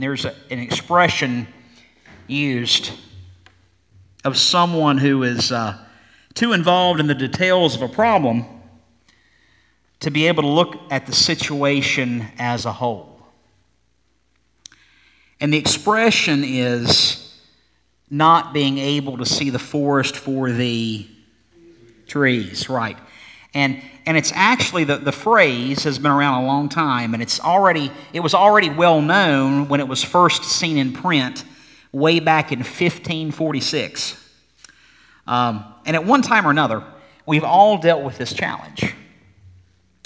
There's a, an expression used of someone who is uh, too involved in the details of a problem to be able to look at the situation as a whole. And the expression is not being able to see the forest for the trees, right? And, and it's actually the, the phrase has been around a long time, and it's already it was already well known when it was first seen in print way back in 1546. Um, and at one time or another, we've all dealt with this challenge.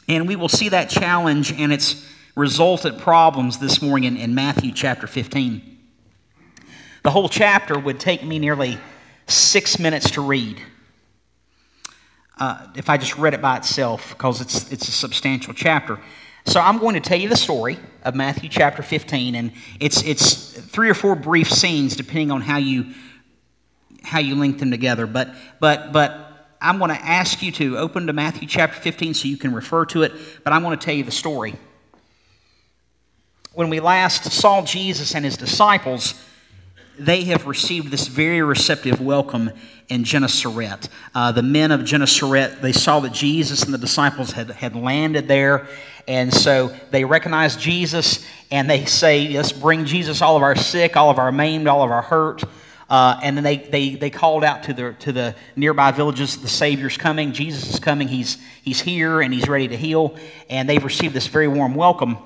And we will see that challenge and its resultant problems this morning in, in Matthew chapter 15. The whole chapter would take me nearly six minutes to read uh, if I just read it by itself, because it's, it's a substantial chapter. So I'm going to tell you the story of Matthew chapter 15, and it's, it's three or four brief scenes depending on how you, how you link them together. But, but, but I'm going to ask you to open to Matthew chapter 15 so you can refer to it, but I'm going to tell you the story. When we last saw Jesus and his disciples, they have received this very receptive welcome in Gennesaret. Uh, the men of Gennesaret, they saw that Jesus and the disciples had, had landed there. And so they recognize Jesus and they say, Let's bring Jesus all of our sick, all of our maimed, all of our hurt. Uh, and then they, they, they called out to the, to the nearby villages, the Savior's coming, Jesus is coming, he's, he's here, and he's ready to heal. And they've received this very warm welcome.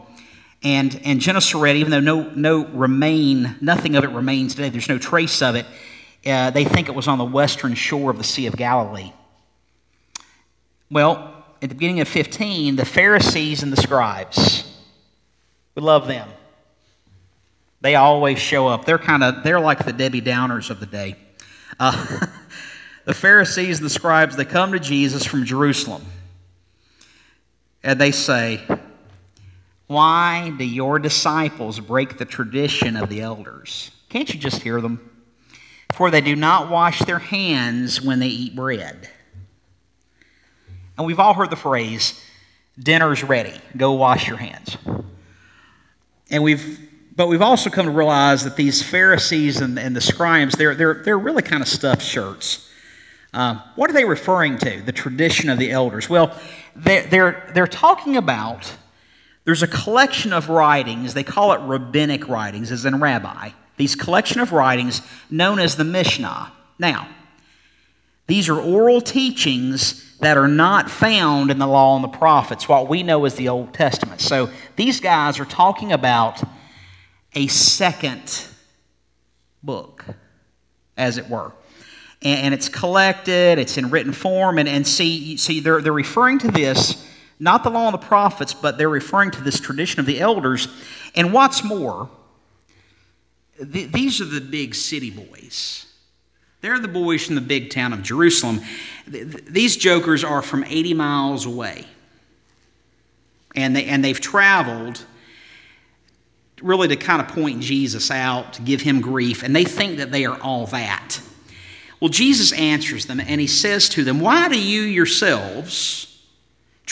And, and Gennesaret, even though no, no remain, nothing of it remains today, there's no trace of it, uh, they think it was on the western shore of the Sea of Galilee. Well, at the beginning of 15, the Pharisees and the scribes, we love them. They always show up. They're kind of, they're like the Debbie Downers of the day. Uh, the Pharisees and the scribes, they come to Jesus from Jerusalem. And they say, why do your disciples break the tradition of the elders? Can't you just hear them? For they do not wash their hands when they eat bread. And we've all heard the phrase, dinner's ready, go wash your hands. And we've but we've also come to realize that these Pharisees and, and the scribes, they're, they're, they're really kind of stuffed shirts. Uh, what are they referring to? The tradition of the elders. Well, they're, they're, they're talking about there's a collection of writings, they call it rabbinic writings, as in rabbi. These collection of writings known as the Mishnah. Now, these are oral teachings that are not found in the law and the prophets, what we know as the Old Testament. So these guys are talking about a second book, as it were. And, it's collected, it's in written form, and, and see, see they're, they're referring to this not the law and the prophets, but they're referring to this tradition of the elders. And what's more, th- these are the big city boys. They're the boys from the big town of Jerusalem. Th- these jokers are from 80 miles away. And, they, and they've traveled really to kind of point Jesus out, to give him grief, and they think that they are all that. Well, Jesus answers them and he says to them, Why do you yourselves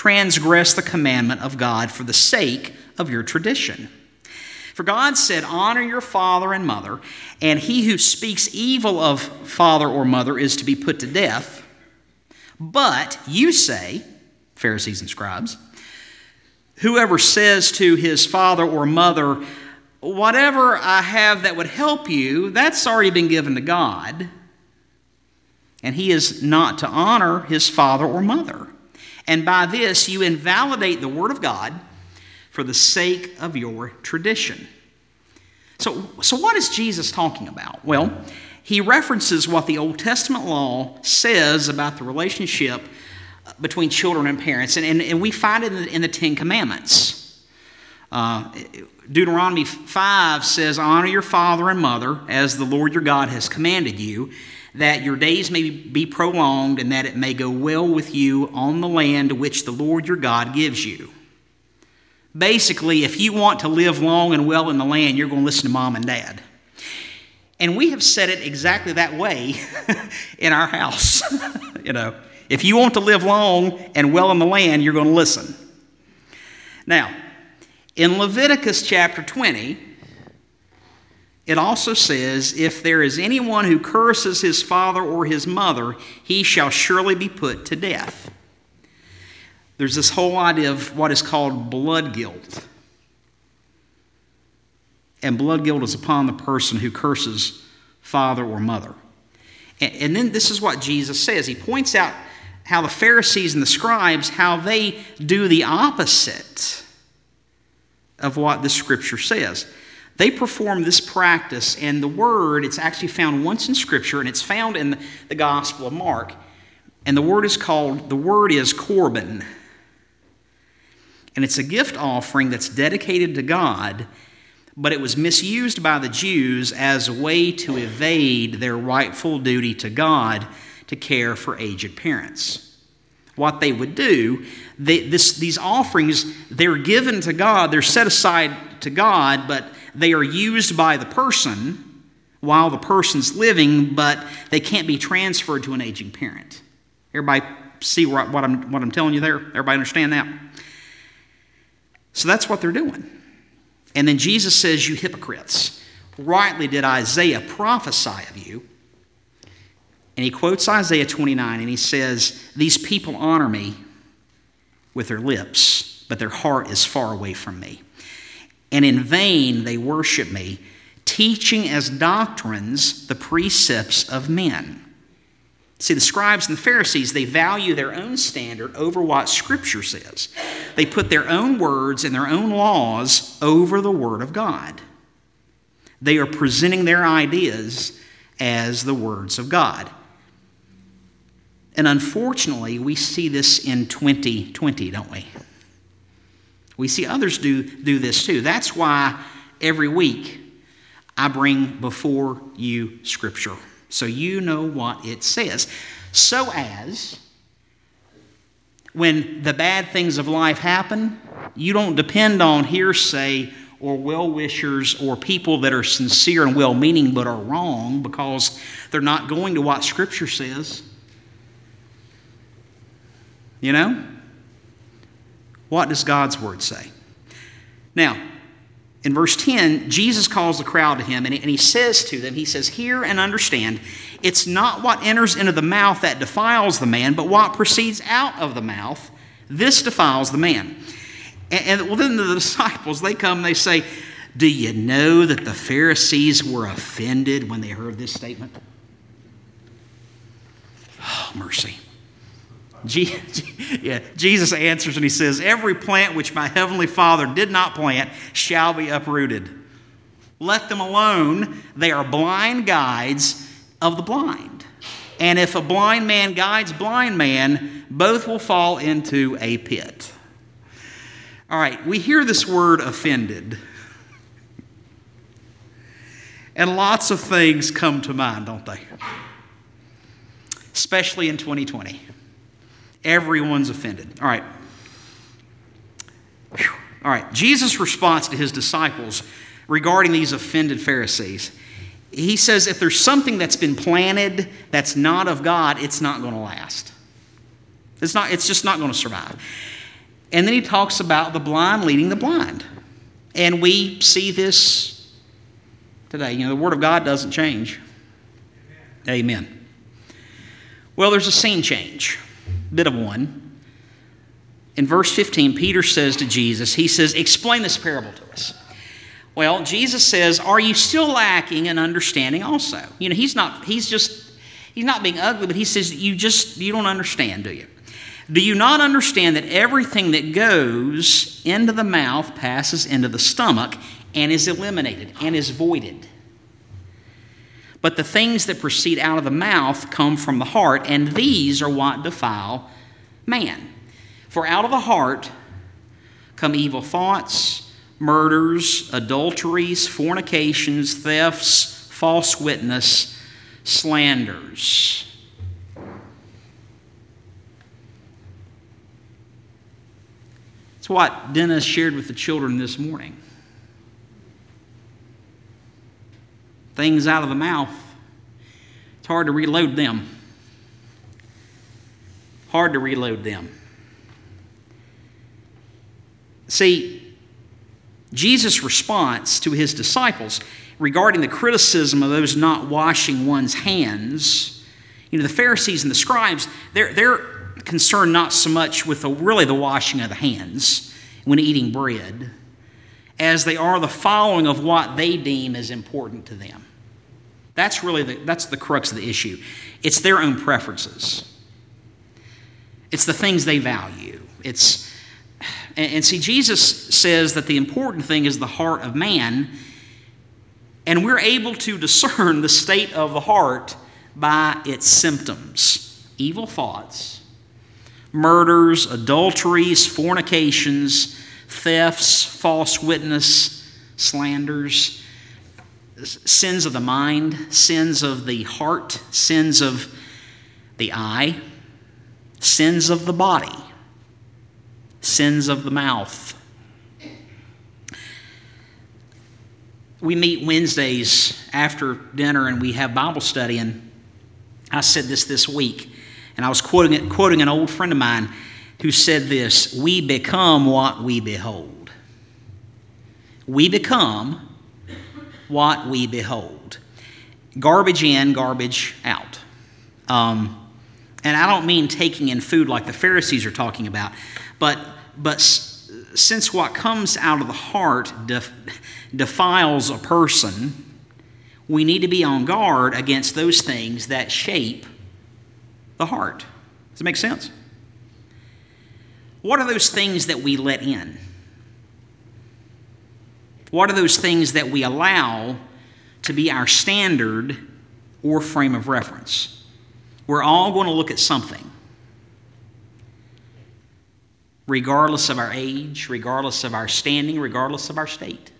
transgress the commandment of God for the sake of your tradition. For God said, Honor your father and mother, and he who speaks evil of father or mother is to be put to death. But you say, Pharisees and scribes, whoever says to his father or mother, Whatever I have that would help you, that's already been given to God. And he is not to honor his father or mother. And by this, you invalidate the Word of God for the sake of your tradition. So, so what is Jesus talking about? Well, he references what the Old Testament law says about the relationship between children and parents, and, and, and we find it in the, in the Ten Commandments. Uh, Deuteronomy 5 says, Honor your father and mother as the Lord your God has commanded you that your days may be prolonged and that it may go well with you on the land which the Lord your God gives you. Basically, if you want to live long and well in the land, you're going to listen to mom and dad. And we have said it exactly that way in our house. you know, if you want to live long and well in the land, you're going to listen. Now, in Leviticus chapter 20, it also says, If there is anyone who curses his father or his mother, he shall surely be put to death. There's this whole idea of what is called blood guilt. And blood guilt is upon the person who curses father or mother. And, and then this is what Jesus says. He points out how the Pharisees and the scribes, how they do the opposite of what the scripture says. They perform this practice, and the word, it's actually found once in scripture, and it's found in the Gospel of Mark. And the word is called, the word is Corban. And it's a gift offering that's dedicated to God, but it was misused by the Jews as a way to evade their rightful duty to God to care for aged parents what they would do. They, this, these offerings, they're given to God, they're set aside to God, but they are used by the person while the person's living, but they can't be transferred to an aging parent. Everybody see what, what, I'm, what I'm telling you there? Everybody understand that? So that's what they're doing. And then Jesus says, You hypocrites, rightly did Isaiah prophesy of you and he quotes Isaiah 29 and he says, These people honor me with their lips, but their heart is far away from me. And in vain they worship me, teaching as doctrines the precepts of men. See, the scribes and the Pharisees, they value their own standard over what Scripture says. They put their own words and their own laws over the Word of God. They are presenting their ideas as the words of God. And unfortunately, we see this in 2020, don't we? We see others do, do this too. That's why every week I bring before you Scripture so you know what it says. So as when the bad things of life happen, you don't depend on hearsay or well wishers or people that are sincere and well meaning but are wrong because they're not going to what Scripture says. You know? What does God's word say? Now, in verse 10, Jesus calls the crowd to him and he says to them, He says, Hear and understand, it's not what enters into the mouth that defiles the man, but what proceeds out of the mouth, this defiles the man. And, and well, then the disciples, they come they say, Do you know that the Pharisees were offended when they heard this statement? Oh, mercy. Yeah, Jesus answers and he says, Every plant which my heavenly Father did not plant shall be uprooted. Let them alone. They are blind guides of the blind. And if a blind man guides blind man, both will fall into a pit. All right, we hear this word offended. And lots of things come to mind, don't they? Especially in 2020. Everyone's offended. All right. Whew. All right. Jesus' response to his disciples regarding these offended Pharisees. He says if there's something that's been planted that's not of God, it's not going to last. It's, not, it's just not going to survive. And then he talks about the blind leading the blind. And we see this today. You know, the Word of God doesn't change. Amen. Amen. Well, there's a scene change bit of one. In verse 15, Peter says to Jesus, He says, Explain this parable to us. Well, Jesus says, Are you still lacking in understanding also? You know, he's not, he's just, he's not being ugly, but he says, You just, you don't understand, do you? Do you not understand that everything that goes into the mouth passes into the stomach and is eliminated and is voided? But the things that proceed out of the mouth come from the heart, and these are what defile man. For out of the heart come evil thoughts, murders, adulteries, fornications, thefts, false witness, slanders. It's what Dennis shared with the children this morning. Things out of the mouth, it's hard to reload them. Hard to reload them. See, Jesus' response to his disciples regarding the criticism of those not washing one's hands, you know, the Pharisees and the scribes, they're, they're concerned not so much with the, really the washing of the hands when eating bread as they are the following of what they deem as important to them. That's really the, that's the crux of the issue. It's their own preferences. It's the things they value. It's and, and see Jesus says that the important thing is the heart of man and we're able to discern the state of the heart by its symptoms evil thoughts, murders, adulteries, fornications, thefts, false witness, slanders, sins of the mind, sins of the heart, sins of the eye, sins of the body, sins of the mouth. We meet Wednesdays after dinner and we have Bible study, and I said this this week, and I was quoting, quoting an old friend of mine who said this We become what we behold. We become what we behold. Garbage in, garbage out. Um, and I don't mean taking in food like the Pharisees are talking about, but, but since what comes out of the heart def, defiles a person, we need to be on guard against those things that shape the heart. Does it make sense? What are those things that we let in? What are those things that we allow to be our standard or frame of reference? We're all going to look at something. Regardless of our age, regardless of our standing, regardless of our state.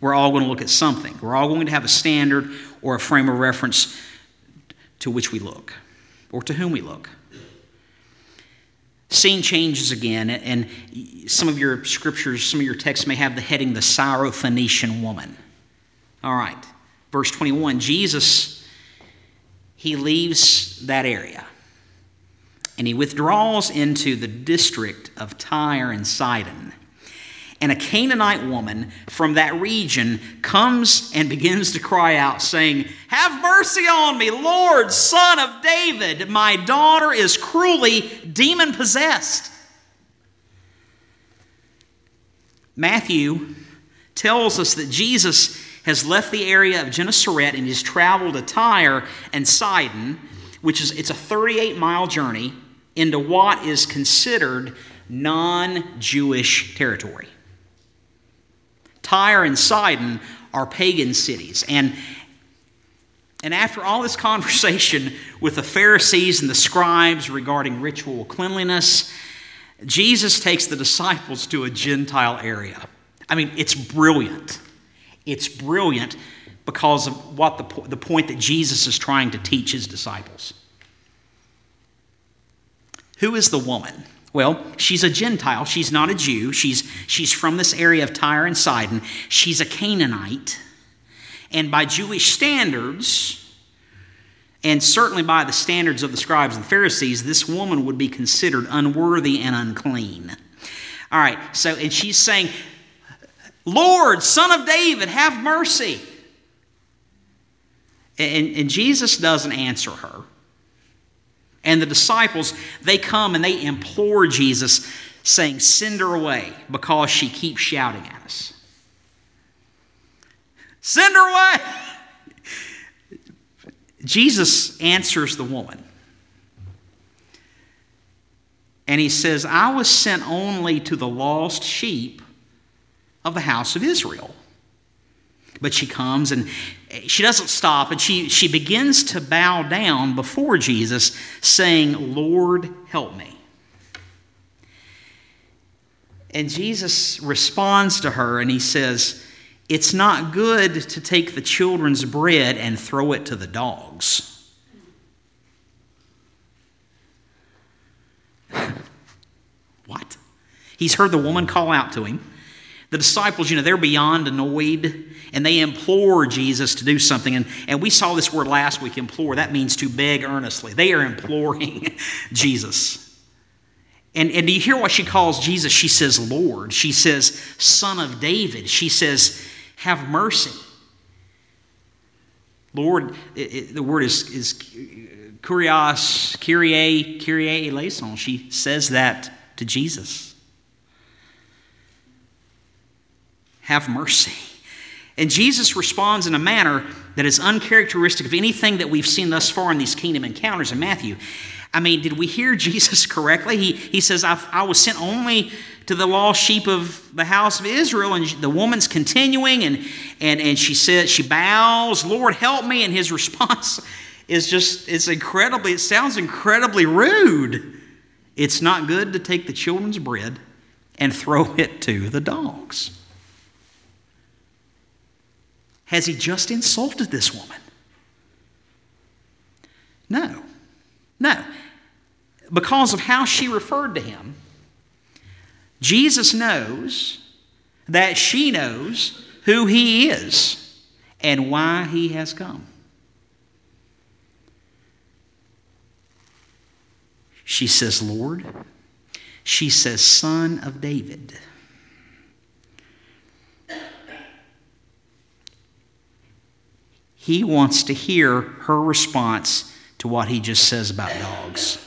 We're all going to look at something. We're all going to have a standard or a frame of reference to which we look or to whom we look. Scene changes again, and some of your scriptures, some of your texts may have the heading the Syrophoenician woman. All right, verse 21 Jesus, he leaves that area and he withdraws into the district of Tyre and Sidon and a Canaanite woman from that region comes and begins to cry out, saying, Have mercy on me, Lord, son of David. My daughter is cruelly demon possessed. Matthew tells us that Jesus has left the area of Gennesaret and has traveled to Tyre and Sidon, which is it's a 38 mile journey into what is considered non-Jewish territory. Tyre and Sidon are pagan cities. And, and after all this conversation with the Pharisees and the scribes regarding ritual cleanliness, Jesus takes the disciples to a Gentile area. I mean, it's brilliant. It's brilliant because of what the, the point that Jesus is trying to teach his disciples. Who is the woman? Well, she's a Gentile. She's not a Jew. She's, she's from this area of Tyre and Sidon. She's a Canaanite. And by Jewish standards, and certainly by the standards of the scribes and Pharisees, this woman would be considered unworthy and unclean. All right, so, and she's saying, Lord, son of David, have mercy. And, and Jesus doesn't answer her. And the disciples, they come and they implore Jesus, saying, Send her away because she keeps shouting at us. Send her away! Jesus answers the woman. And he says, I was sent only to the lost sheep of the house of Israel. But she comes and she doesn't stop and she, she begins to bow down before Jesus, saying, Lord, help me. And Jesus responds to her and he says, It's not good to take the children's bread and throw it to the dogs. what? He's heard the woman call out to him. The disciples, you know, they're beyond annoyed and they implore Jesus to do something. And, and we saw this word last week implore. That means to beg earnestly. They are imploring Jesus. And, and do you hear what she calls Jesus? She says, Lord. She says, Son of David. She says, Have mercy. Lord, it, it, the word is, is kurios, kyrie, kyrie eleison. She says that to Jesus. Have mercy. And Jesus responds in a manner that is uncharacteristic of anything that we've seen thus far in these kingdom encounters in Matthew. I mean, did we hear Jesus correctly? He, he says, I, I was sent only to the lost sheep of the house of Israel. And the woman's continuing, and, and, and she says, she bows, Lord, help me. And his response is just, it's incredibly, it sounds incredibly rude. It's not good to take the children's bread and throw it to the dogs. Has he just insulted this woman? No. No. Because of how she referred to him, Jesus knows that she knows who he is and why he has come. She says, Lord. She says, Son of David. He wants to hear her response to what he just says about dogs.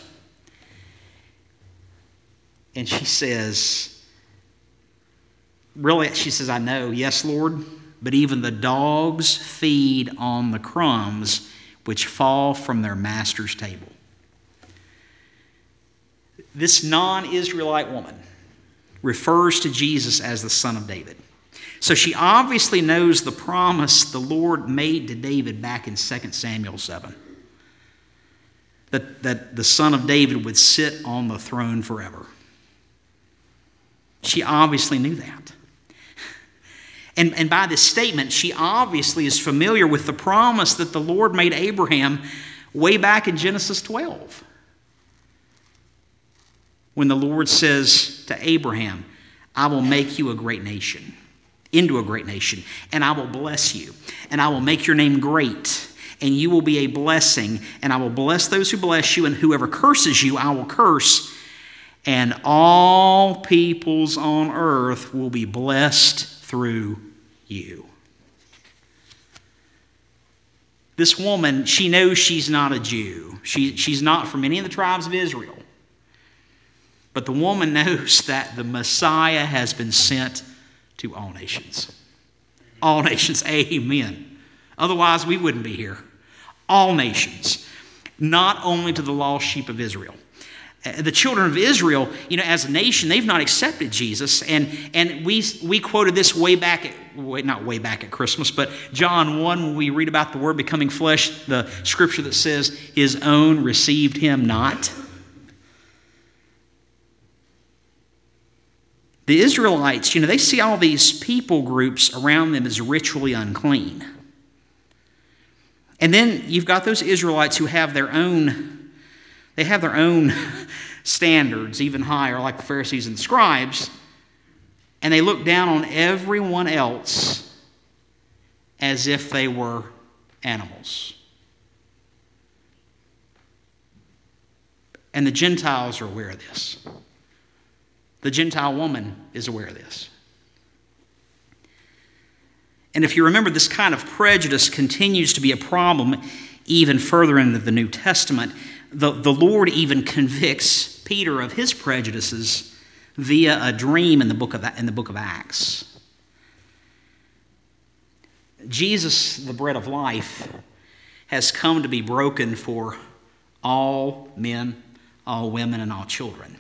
And she says, Really, she says, I know, yes, Lord, but even the dogs feed on the crumbs which fall from their master's table. This non Israelite woman refers to Jesus as the son of David. So she obviously knows the promise the Lord made to David back in 2 Samuel 7 that, that the son of David would sit on the throne forever. She obviously knew that. And, and by this statement, she obviously is familiar with the promise that the Lord made Abraham way back in Genesis 12. When the Lord says to Abraham, I will make you a great nation into a great nation, and I will bless you, and I will make your name great, and you will be a blessing, and I will bless those who bless you, and whoever curses you, I will curse, and all peoples on earth will be blessed through you. This woman, she knows she's not a Jew. She, she's not from any of the tribes of Israel. But the woman knows that the Messiah has been sent to all nations. All nations, amen. Otherwise, we wouldn't be here. All nations, not only to the lost sheep of Israel. Uh, the children of Israel, you know, as a nation, they've not accepted Jesus. And, and we, we quoted this way back at, not way back at Christmas, but John 1, when we read about the Word becoming flesh, the scripture that says, His own received him not. The Israelites, you know, they see all these people groups around them as ritually unclean. And then you've got those Israelites who have their own, they have their own standards, even higher, like the Pharisees and the scribes, and they look down on everyone else as if they were animals. And the Gentiles are aware of this. The Gentile woman is aware of this. And if you remember, this kind of prejudice continues to be a problem even further into the New Testament. The, the Lord even convicts Peter of his prejudices via a dream in the book of, in the book of Acts. Jesus, the bread of life, has come to be broken for all men, all women, and all children.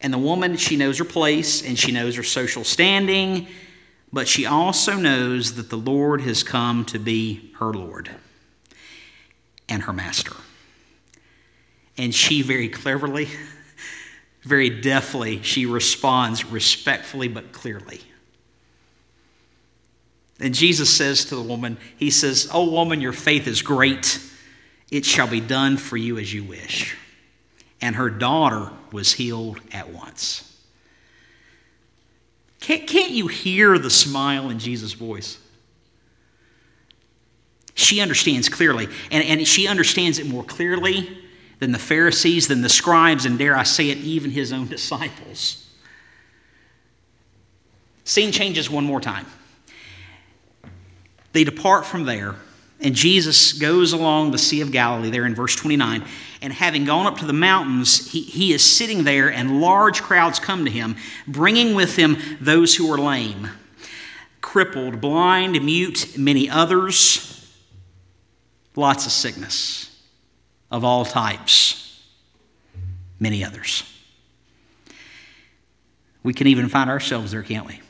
And the woman, she knows her place and she knows her social standing, but she also knows that the Lord has come to be her Lord and her master. And she very cleverly, very deftly, she responds respectfully but clearly. And Jesus says to the woman, He says, Oh, woman, your faith is great. It shall be done for you as you wish and her daughter was healed at once. Can't, you hear the smile in Jesus' voice? She understands clearly, and, and she understands it more clearly than the Pharisees, than the scribes, and dare I say it, even his own disciples. Scene changes one more time. they depart from there, and Jesus goes along the Sea of Galilee there in verse 29. And having gone up to the mountains, he, he is sitting there, and large crowds come to him, bringing with them those who are lame, crippled, blind, mute, many others. Lots of sickness of all types, many others. We can even find ourselves there, can't we?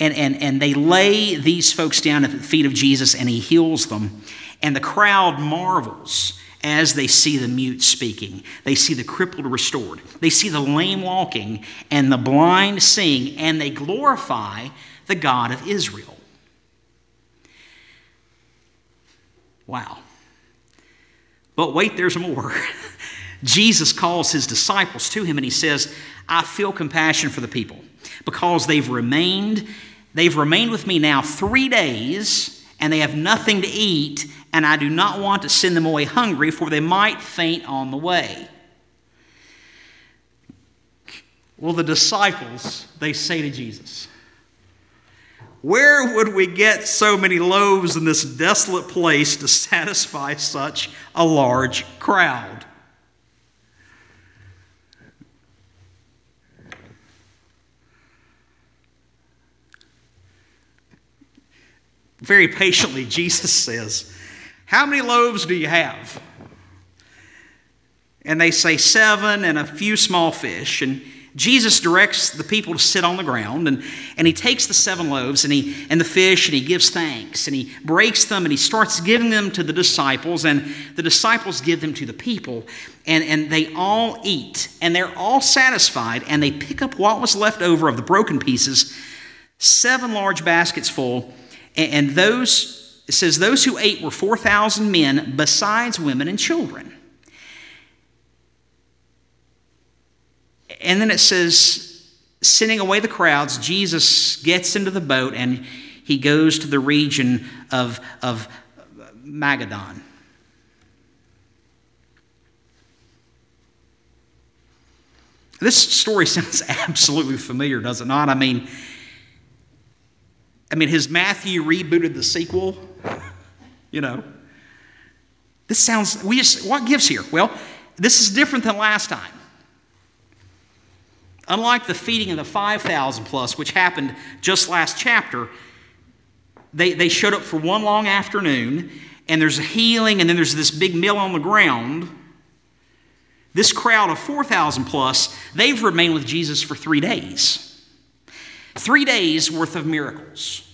And, and, and they lay these folks down at the feet of Jesus and he heals them. And the crowd marvels as they see the mute speaking. They see the crippled restored. They see the lame walking and the blind seeing, and they glorify the God of Israel. Wow. But wait, there's more. Jesus calls his disciples to him and he says, I feel compassion for the people because they've remained they've remained with me now 3 days and they have nothing to eat and I do not want to send them away hungry for they might faint on the way. Well the disciples they say to Jesus, where would we get so many loaves in this desolate place to satisfy such a large crowd? Very patiently, Jesus says, How many loaves do you have? And they say, Seven and a few small fish. And Jesus directs the people to sit on the ground, and, and he takes the seven loaves and, he, and the fish, and he gives thanks, and he breaks them, and he starts giving them to the disciples, and the disciples give them to the people, and, and they all eat, and they're all satisfied, and they pick up what was left over of the broken pieces, seven large baskets full, and, those, it says, those who ate were 4,000 men, besides women and children. And then it says, sending away the crowds, Jesus gets into the boat and he goes to the region of, of Magadan. This story sounds absolutely familiar, does it not? I mean, I mean, has Matthew rebooted the sequel? you know, this sounds. We just what gives here? Well, this is different than last time. Unlike the feeding of the 5,000 plus, which happened just last chapter, they, they showed up for one long afternoon, and there's a healing, and then there's this big meal on the ground. This crowd of 4,000 plus, they've remained with Jesus for three days. Three days worth of miracles.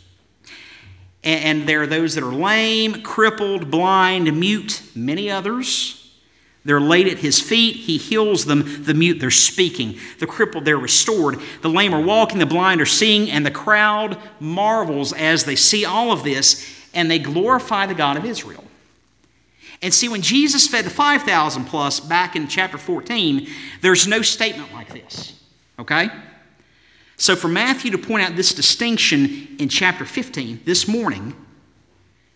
And there are those that are lame, crippled, blind, mute, many others. They're laid at his feet. He heals them. The mute, they're speaking. The crippled, they're restored. The lame are walking. The blind are seeing. And the crowd marvels as they see all of this and they glorify the God of Israel. And see, when Jesus fed the 5,000 plus back in chapter 14, there's no statement like this. Okay? So for Matthew to point out this distinction in chapter 15 this morning,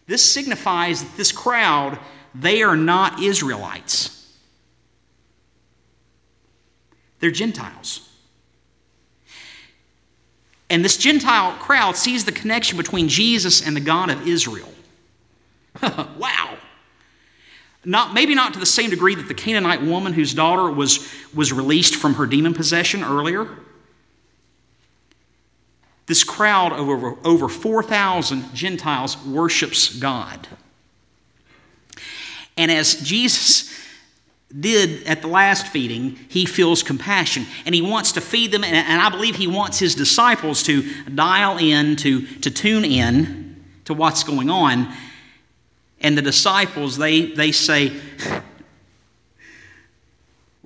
this signifies that this crowd, they are not Israelites. They're Gentiles. And this Gentile crowd sees the connection between Jesus and the God of Israel. wow. Not, maybe not to the same degree that the Canaanite woman whose daughter was, was released from her demon possession earlier. This crowd of over, over 4,000 Gentiles worships God. And as Jesus did at the last feeding, he feels compassion and he wants to feed them. And, and I believe he wants his disciples to dial in, to, to tune in to what's going on. And the disciples, they, they say,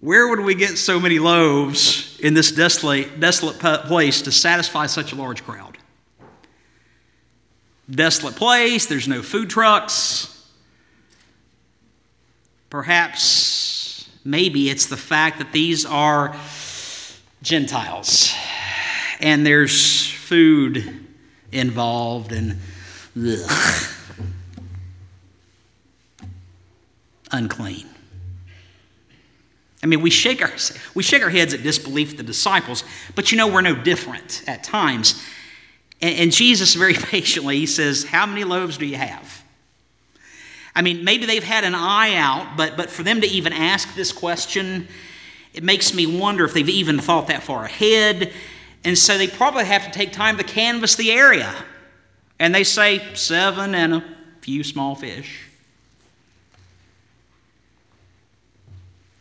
Where would we get so many loaves in this desolate, desolate place to satisfy such a large crowd? Desolate place, there's no food trucks. Perhaps Maybe it's the fact that these are Gentiles and there's food involved and ugh, unclean. I mean, we shake, our, we shake our heads at disbelief, the disciples, but you know, we're no different at times. And, and Jesus, very patiently, he says, How many loaves do you have? I mean, maybe they've had an eye out, but, but for them to even ask this question, it makes me wonder if they've even thought that far ahead. And so they probably have to take time to canvass the area. And they say, seven and a few small fish.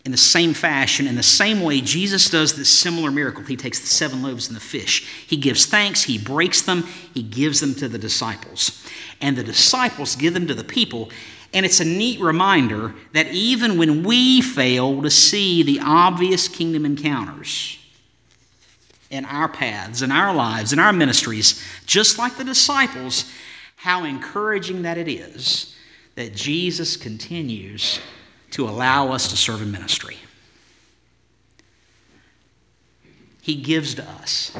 In the same fashion, in the same way, Jesus does this similar miracle. He takes the seven loaves and the fish. He gives thanks, he breaks them, he gives them to the disciples. And the disciples give them to the people. And it's a neat reminder that even when we fail to see the obvious kingdom encounters in our paths, in our lives, in our ministries, just like the disciples, how encouraging that it is that Jesus continues to allow us to serve in ministry. He gives to us.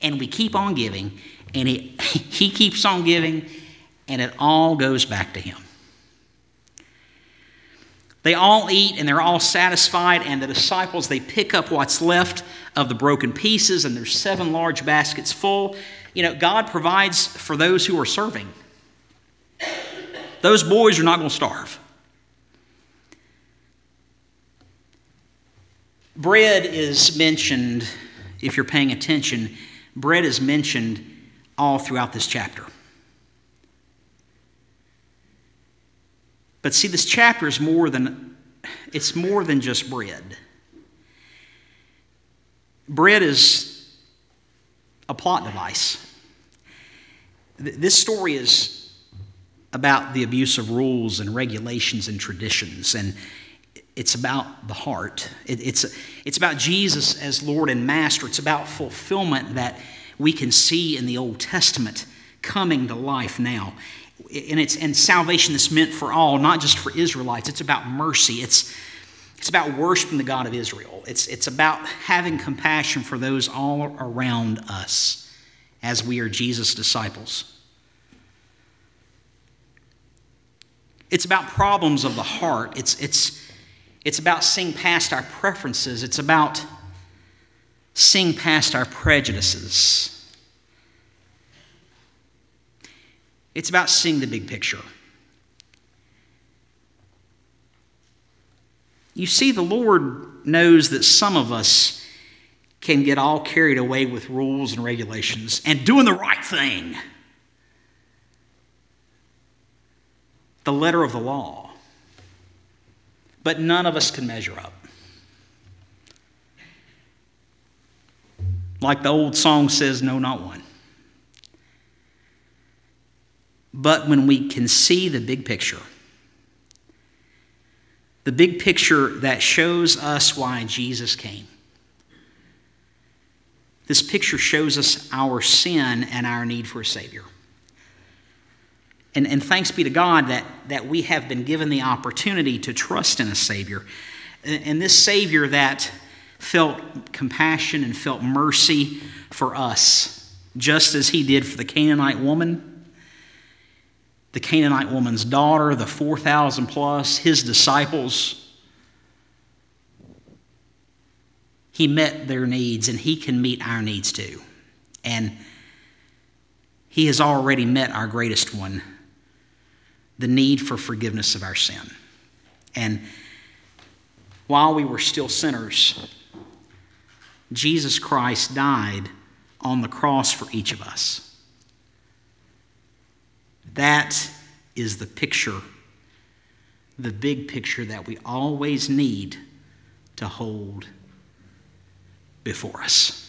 And we keep on giving, and he, he keeps on giving, and it all goes back to Him. They all eat and they're all satisfied, and the disciples, they pick up what's left of the broken pieces, and there's seven large baskets full. You know, God provides for those who are serving. Those boys are not going to starve. Bread is mentioned, if you're paying attention, bread is mentioned all throughout this chapter. But see, this chapter is more than it's more than just bread. Bread is a plot device. This story is about the abuse of rules and regulations and traditions and it's about the heart. It, it's, it's about Jesus as Lord and Master. It's about fulfillment that we can see in the Old Testament coming to life now. And, it's, and salvation is meant for all, not just for Israelites. It's about mercy. It's, it's about worshiping the God of Israel. It's, it's about having compassion for those all around us as we are Jesus' disciples. It's about problems of the heart. It's, it's, it's about seeing past our preferences, it's about seeing past our prejudices. It's about seeing the big picture. You see, the Lord knows that some of us can get all carried away with rules and regulations and doing the right thing. The letter of the law but none of us can measure up. Like the old song says, no, not one. But when we can see the big picture, the big picture that shows us why Jesus came, this picture shows us our sin and our need for a Savior. And, and thanks be to God that, that we have been given the opportunity to trust in a Savior. And this Savior that felt compassion and felt mercy for us, just as He did for the Canaanite woman, the Canaanite woman's daughter, the 4,000 plus, His disciples. He met their needs, and He can meet our needs too. And He has already met our greatest one the need for forgiveness of our sin. And while we were still sinners, Jesus Christ died on the cross for each of us. That is the picture, the big picture that we always need to hold before us.